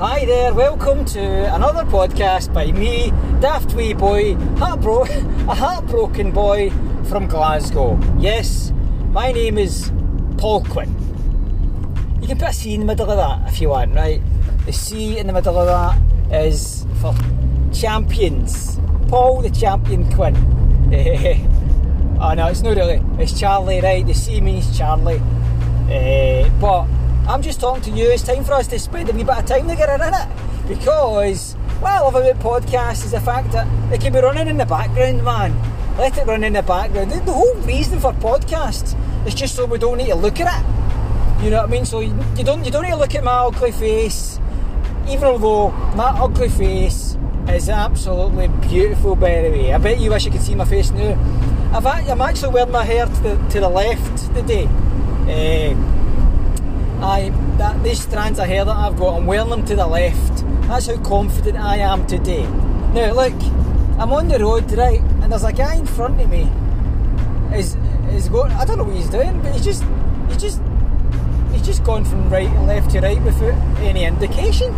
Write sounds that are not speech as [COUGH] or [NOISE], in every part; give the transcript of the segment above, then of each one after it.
Hi there, welcome to another podcast by me, Daft Wee Boy, heartbro- a heartbroken boy from Glasgow. Yes, my name is Paul Quinn. You can put a C in the middle of that if you want, right? The C in the middle of that is for champions. Paul the Champion Quinn. oh [LAUGHS] no, it's not really. It's Charlie, right? The C means Charlie. Uh, but I'm just talking to you. It's time for us to spend a wee bit of time together in it. Because what I love about podcasts is the fact that they can be running in the background, man. Let it run in the background. The, whole reason for podcasts is just so we don't need to look at it. You know what I mean? So you, don't you don't need to look at my ugly face, even although my ugly face is absolutely beautiful. By the way, I bet you wish you could see my face now. I've, I'm actually wearing my hair to the to the left today. Uh, I that these strands of hair that I've got, I'm wearing them to the left. That's how confident I am today. Now look, I'm on the road, right, and there's a guy in front of me. Is is going I don't know what he's doing, but he's just he's just he's just gone from right to left to right without any indication.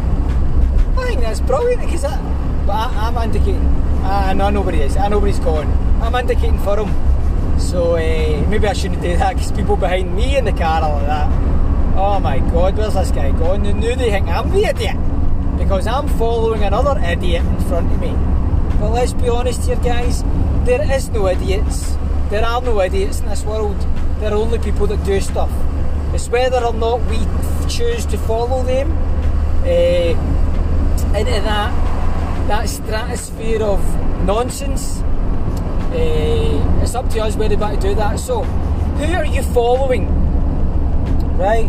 I think that's brilliant because that but I, am indicating I know nobody is. I he's going. I'm indicating for him. So uh, maybe I shouldn't do that because people behind me in the car are like that. Oh my god, where's this guy going? And now they think I'm the idiot because I'm following another idiot in front of me. But let's be honest here, guys, there is no idiots. There are no idiots in this world. There are only people that do stuff. It's whether or not we choose to follow them uh, into that that stratosphere of nonsense. Uh, it's up to us whether we want to do that. So, who are you following? Right?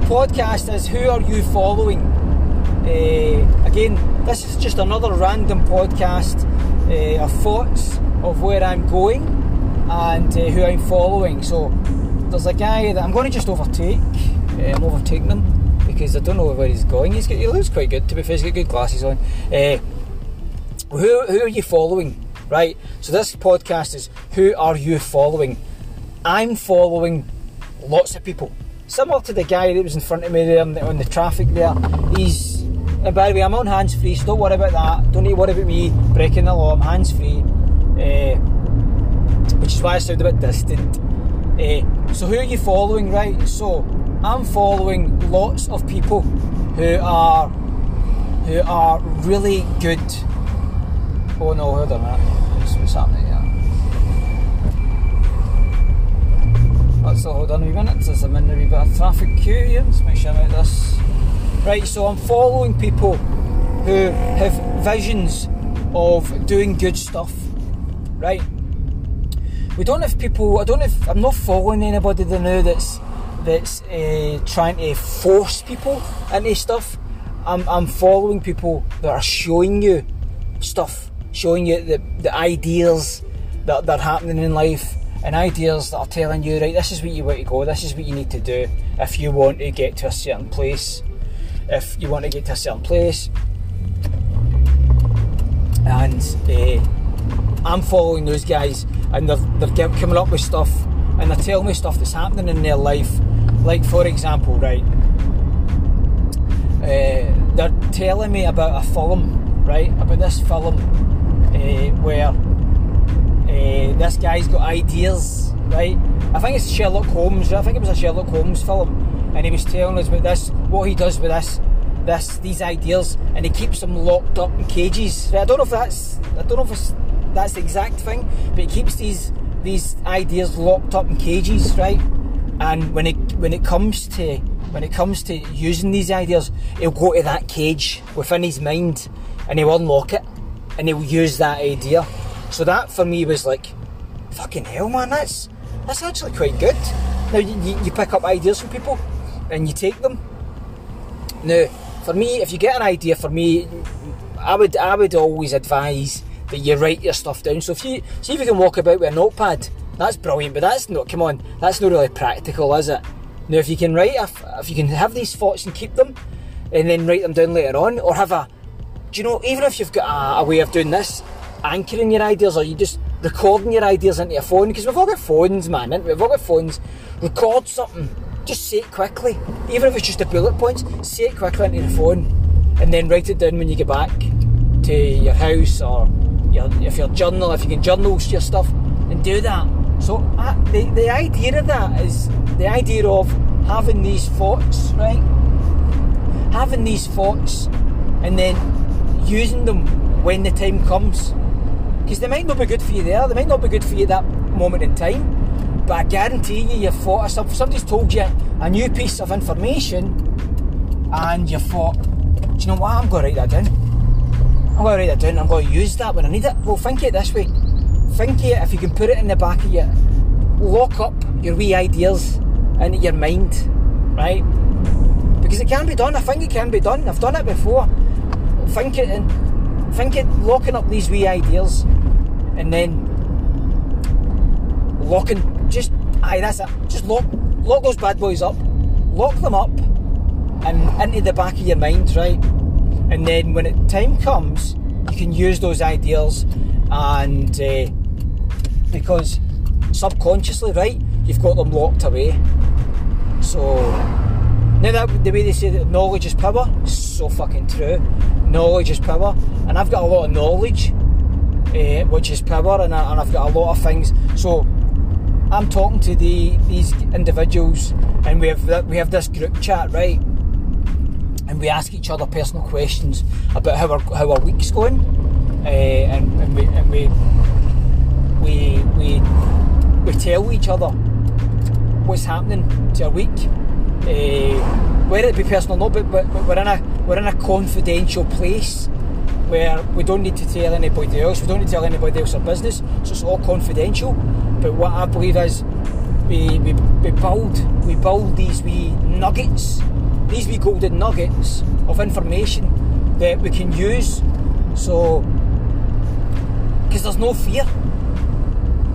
The podcast is Who Are You Following? Uh, again, this is just another random podcast uh, of thoughts of where I'm going and uh, who I'm following. So there's a guy that I'm going to just overtake. I'm overtaking him because I don't know where he's going. He's got, he looks quite good, to be fair, he's got good glasses on. who, who are you following? Right, so this podcast is Who Are You Following? I'm following lots of people similar to the guy that was in front of me there on the traffic there. He's, and by the way, I'm on hands free, so don't worry about that. Don't need to worry about me breaking the law. I'm hands free, uh, eh, which is why I sound a bit distant. Uh, so who are you following, right? So I'm following lots of people who are who are really good. Oh no, hold on a minute. What's happening So hold on a minute, in a bit of traffic queue here, let's make sure I'm out this. Right, so I'm following people who have visions of doing good stuff, right? We don't have people, I don't have, I'm not following anybody that now that's that's uh, trying to force people into stuff. I'm, I'm following people that are showing you stuff, showing you the, the ideas that, that are happening in life, and ideas that are telling you, right, this is what you want to go, this is what you need to do if you want to get to a certain place. If you want to get to a certain place, and uh, I'm following those guys, and they're, they're coming up with stuff, and they're telling me stuff that's happening in their life. Like, for example, right, uh, they're telling me about a film, right, about this film uh, where uh, this guy's got ideas, right? I think it's Sherlock Holmes. I think it was a Sherlock Holmes film, and he was telling us about this, what he does with this, this, these ideas, and he keeps them locked up in cages. I don't know if that's, I don't know if it's, that's the exact thing, but he keeps these these ideas locked up in cages, right? And when it when it comes to when it comes to using these ideas, he'll go to that cage within his mind, and he'll unlock it, and he'll use that idea so that for me was like, fucking hell, man, that's that's actually quite good. Now you, you pick up ideas from people and you take them. Now, for me, if you get an idea, for me, I would I would always advise that you write your stuff down. So if you see if you can walk about with a notepad, that's brilliant. But that's not come on, that's not really practical, is it? Now, if you can write, if, if you can have these thoughts and keep them, and then write them down later on, or have a, do you know, even if you've got a, a way of doing this, anchoring your ideas or you just recording your ideas into your phone because we've all got phones man we've all got phones record something just say it quickly even if it's just a bullet points say it quickly into the phone and then write it down when you get back to your house or your, if you're journal, if you can journal your stuff, and do that. So uh, the the idea of that is the idea of having these thoughts, right? Having these thoughts, and then using them when the time comes. Because they might not be good for you there, they might not be good for you at that moment in time. But I guarantee you, you've thought, somebody's told you a new piece of information, and you thought, do you know what, I'm going to write that down. I'm going to write that down, I'm going to use that when I need it. Well, think it this way. Think it, if you can put it in the back of you, lock up your wee ideas into your mind, right? Because it can be done, I think it can be done, I've done it before. Think it and think it, locking up these wee ideas, and then locking, just, aye, that's it, just lock, lock those bad boys up, lock them up, and into the back of your mind, right? And then when it time comes, you can use those ideas, and uh, because subconsciously, right, you've got them locked away. So now that the way they say that knowledge is power, so fucking true. Knowledge is power, and I've got a lot of knowledge, uh, which is power, and, I, I've got a lot of things. So I'm talking to the these individuals, and we have we have this group chat, right? And we ask each other personal questions about how our how our week's going, uh, and, and we and we we we we tell each other what's happening to our week. Uh, whether it be personal or not, but, but we're in a we're in a confidential place where we don't need to tell anybody else. We don't need to tell anybody else our business. So it's all confidential. But what I believe is we, we, we build we build these wee nuggets, these wee golden nuggets of information that we can use. So because there's no fear.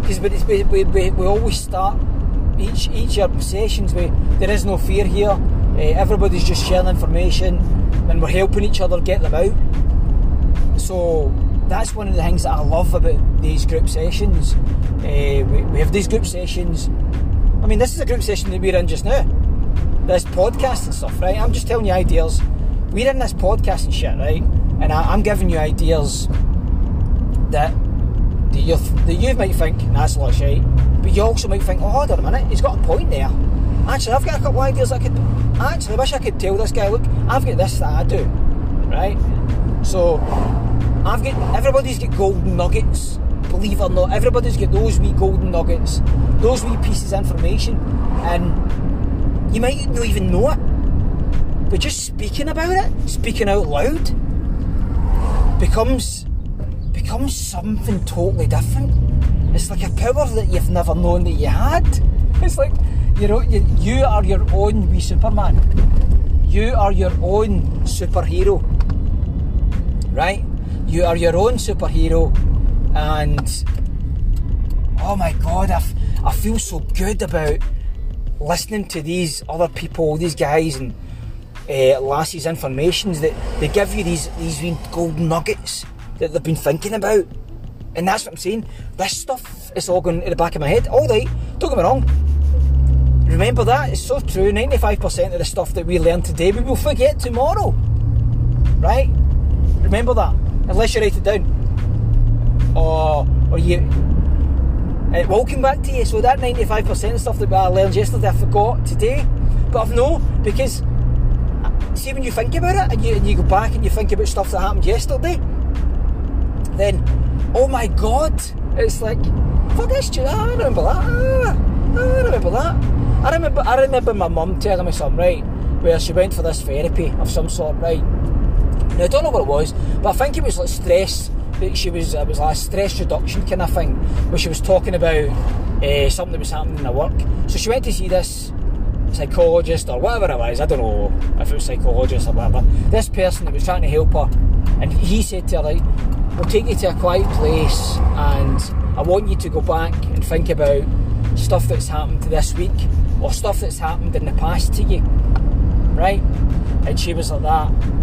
Because we, we, we, we always start each each of sessions with there is no fear here. Uh, everybody's just sharing information and we're helping each other get them out. So that's one of the things that I love about these group sessions. Uh, we, we have these group sessions. I mean, this is a group session that we're in just now. This podcast and stuff, right? I'm just telling you ideas. We're in this podcast and shit, right? And I, am giving you ideas that that you, that you might think that's a lot of shit, but you also might think, oh, hold on a minute, he's got a point there. Actually, I've got a couple of ideas I could. Actually, I wish I could tell this guy, look, I've got this that I do, right? So I've got everybody's got golden nuggets. Believe it or not, everybody's got those wee golden nuggets, those wee pieces of information, and you might not even know it. But just speaking about it, speaking out loud, becomes becomes something totally different. It's like a power that you've never known that you had. [LAUGHS] It's like you know you, you are your own wee Superman. You are your own superhero, right? You are your own superhero, and oh my god, I, f- I feel so good about listening to these other people, these guys and uh, lassies' informations that they give you these these golden nuggets that they've been thinking about. And that's what I'm saying. This stuff is all going in the back of my head. All right, don't get me wrong. Remember that, it's so true. 95% of the stuff that we learn today, we will forget tomorrow. Right? Remember that unless you write it down. Or, or you. It will come back to you. So that 95% of stuff that I learned yesterday, I forgot today. But I've no, because see when you think about it and you, and you go back and you think about stuff that happened yesterday, then, oh my god, it's like, fuck this, I remember that. Ah, I remember that. I remember, I remember my mum telling me something, right, where she went for this therapy of some sort, right, now I don't know what it was, but I think it was like stress. That she was it was like a stress reduction kind of thing, where she was talking about uh, something that was happening in her work. So she went to see this psychologist or whatever it was. I don't know if it was psychologist or whatever. This person that was trying to help her, and he said to her like, "We'll take you to a quiet place, and I want you to go back and think about stuff that's happened this week or stuff that's happened in the past to you." Right? And she was like that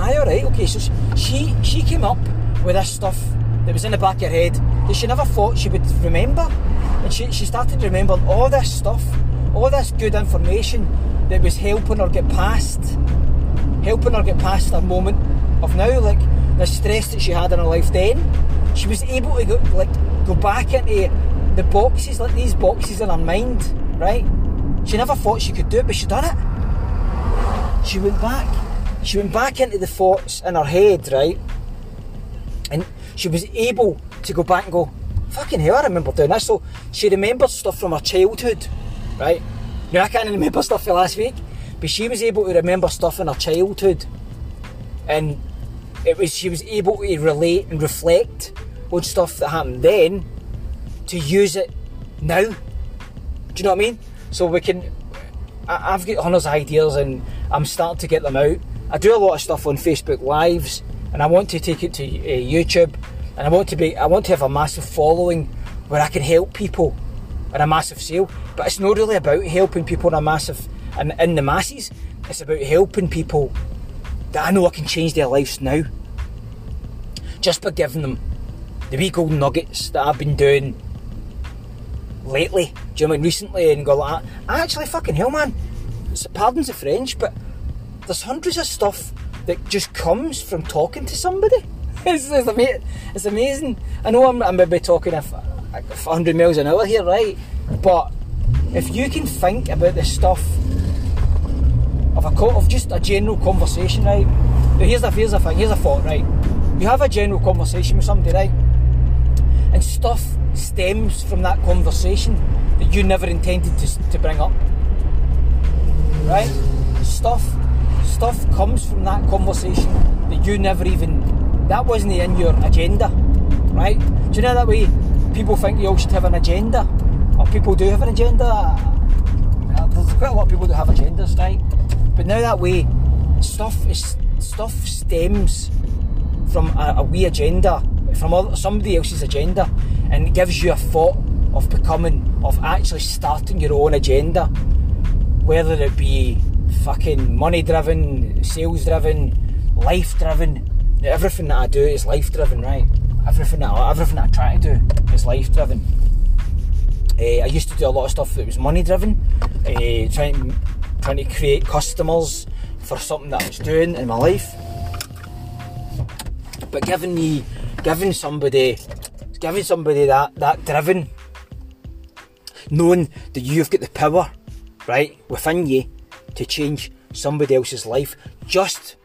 aye, eh? alright, okay, so she she came up with this stuff that was in the back of her head that she never thought she would remember. And she, she started remembering all this stuff, all this good information that was helping her get past helping her get past her moment of now, like the stress that she had in her life then. She was able to go, like go back into the boxes, like these boxes in her mind, right? She never thought she could do it, but she done it. She went back. She went back into the thoughts in her head, right? And she was able to go back and go, fucking hell, I remember doing this. So she remembered stuff from her childhood, right? Now I can't remember stuff from last week, but she was able to remember stuff in her childhood, and it was she was able to relate and reflect on stuff that happened then to use it now. Do you know what I mean? So we can. I, I've got hundreds of ideas, and I'm starting to get them out. I do a lot of stuff on Facebook Lives, and I want to take it to uh, YouTube, and I want to be. I want to have a massive following where I can help people in a massive sale. But it's not really about helping people in a massive and in, the masses. It's about helping people that I know I can change their lives now. Just by giving them the wee golden nuggets that I've been doing lately. Do you know I mean? Recently and go like that. Actually, fucking hell, man. Pardons the French, but there's hundreds of stuff that just comes from talking to somebody. [LAUGHS] It's, it's, ama- it's amazing. I know I'm, I'm maybe talking a, f- a 100 miles an hour here, right? But if you can think about the stuff of a co- of just a general conversation, right? Now here's the here's the thing, here's a thought, right? You have a general conversation with somebody, right? And stuff stems from that conversation that you never intended to, to bring up. Right? Stuff stuff comes from that conversation that you never even that wasn't in your agenda. Right? Do you know that way people think you all should have an agenda? Or people do have an agenda. Uh, There's quite a lot of people that have agendas, right? But now that way, stuff is stuff stems from a, a wee agenda, from other, somebody else's agenda, and it gives you a thought of becoming, of actually starting your own agenda, whether it be fucking money driven, sales driven, life driven. Everything that I do is life driven, right? Everything that I, everything that I try to do is life driven. Uh, I used to do a lot of stuff that was money driven, uh, trying trying to create customers for something that I was doing in my life. But giving me, giving somebody, giving somebody that that driven, knowing that you've got the power, right, within you to change somebody else's life just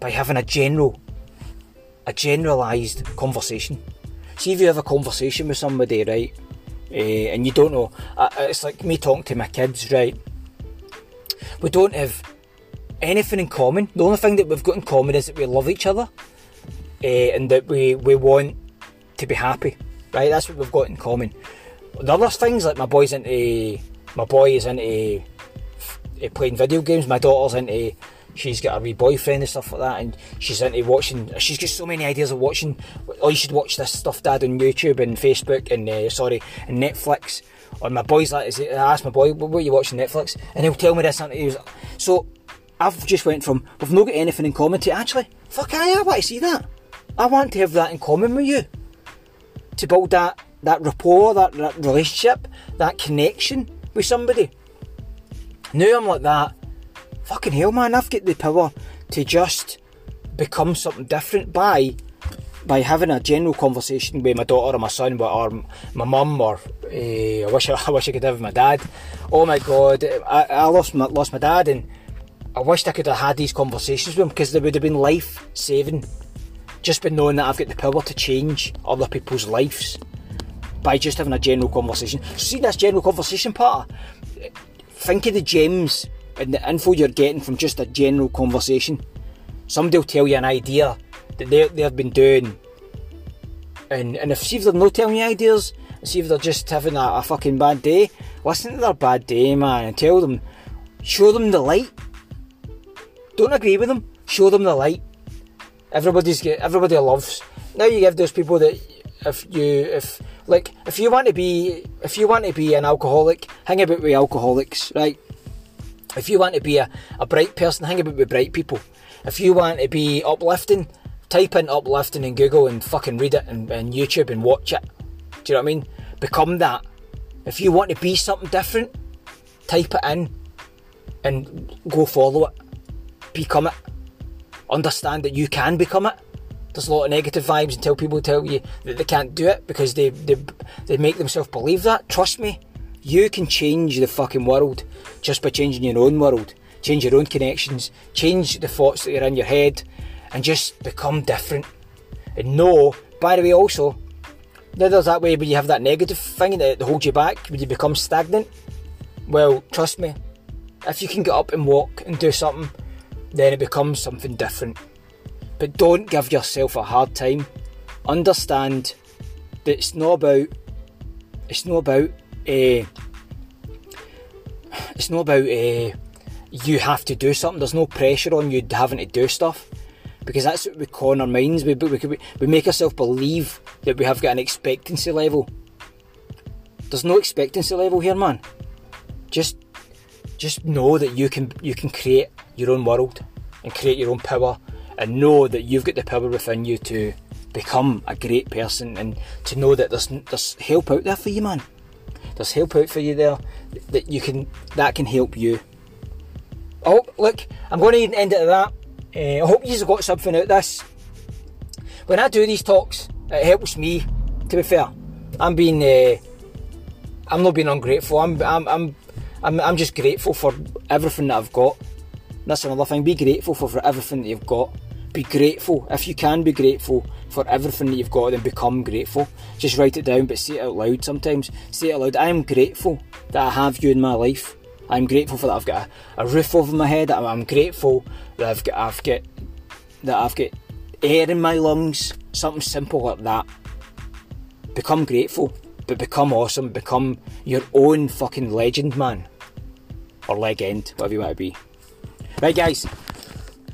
by having a general, a generalised conversation. See if you have a conversation with somebody, right, uh, and you don't know. Uh, it's like me talking to my kids, right. We don't have anything in common. The only thing that we've got in common is that we love each other, uh, and that we we want to be happy, right? That's what we've got in common. The other things like my boy's into, my boy is into playing video games. My daughter's into she's got a wee boyfriend and stuff like that, and she's into watching. She's got so many ideas of watching. Oh, you should watch this stuff, Dad, on YouTube and Facebook and uh, sorry, and Netflix. Or my boy's like, is it, I asked my boy, what are you watching Netflix? And he'll tell me this, and he was so. I've just went from we've not got anything in common to actually, fuck, I, I want to see that. I want to have that in common with you. To build that that rapport, that, that relationship, that connection with somebody. Now I'm like that. Fucking hell, man! I've got the power to just become something different by by having a general conversation with my daughter or my son or my mum or uh, I wish I, [LAUGHS] I wish I could have my dad. Oh my god, I, I lost my lost my dad and I wished I could have had these conversations with him because they would have been life saving. Just by knowing that I've got the power to change other people's lives by just having a general conversation. See this general conversation part. Think of the gems and the info you're getting from just a general conversation. Somebody will tell you an idea that they, they've been doing. And, and if see if they're not telling you ideas, see if they're just having a, a fucking bad day, listen to their bad day, man, and tell them, show them the light. Don't agree with them, show them the light. Everybody's everybody loves. Now you give those people that if you if like if you want to be if you want to be an alcoholic, hang about with alcoholics, right? If you want to be a, a bright person, hang about with bright people. If you want to be uplifting, type in uplifting in Google and fucking read it and, and YouTube and watch it. Do you know what I mean? Become that. If you want to be something different, type it in and go follow it. Become it. understand that you can become it. There's a lot of negative vibes until people tell you that they can't do it because they, they, they make themselves believe that. Trust me, you can change the fucking world just by changing your own world. Change your own connections, change the thoughts that are in your head, and just become different. And know, by the way, also, there's that way when you have that negative thing that holds you back, when you become stagnant. Well, trust me, if you can get up and walk and do something, then it becomes something different. But don't give yourself a hard time. Understand that it's not about it's not about uh, it's not about uh, you have to do something. There's no pressure on you having to do stuff because that's what we con our minds. We, we, we make ourselves believe that we have got an expectancy level. There's no expectancy level here, man. Just just know that you can you can create your own world and create your own power and know that you've got the power within you to become a great person and to know that there's there's help out there for you man. There's help out for you there that you can that can help you. Oh look I'm going to end it at that. Uh, I hope you've got something out of this. When I do these talks it helps me to be fair. I'm being uh, I'm not being ungrateful. I'm, I'm I'm I'm I'm just grateful for everything that I've got. That's another thing. Be grateful for, for everything that you've got. Be grateful. If you can be grateful for everything that you've got, then become grateful. Just write it down, but say it out loud sometimes. Say it out loud. I am grateful that I have you in my life. I'm grateful for that I've got a, a roof over my head. I'm, I'm, grateful that I've got I've got that I've got air in my lungs. Something simple like that. Become grateful, but become awesome. Become your own fucking legend, man. Or legend, whatever you want to be. Right, guys,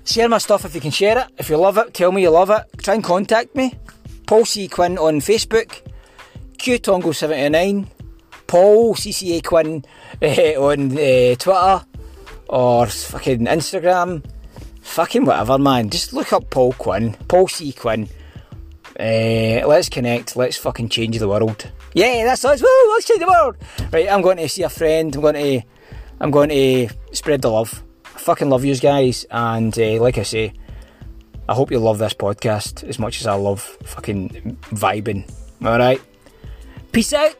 share my stuff if you can share it. If you love it, tell me you love it. Try and contact me. Paul C. Quinn on Facebook, Q Tongo 79, Paul CCA Quinn uh, [LAUGHS] on uh, Twitter or fucking Instagram. Fucking whatever, man. Just look up Paul Quinn, Paul C. Quinn. Uh, let's connect. Let's fucking change the world. Yeah, that's us. Woo! Let's change the world. Right, I'm going to see a friend. I'm going to, I'm going to spread the love fucking love you guys, and uh, like I say, I hope you love this podcast as much as I love fucking vibing. Alright? Peace out!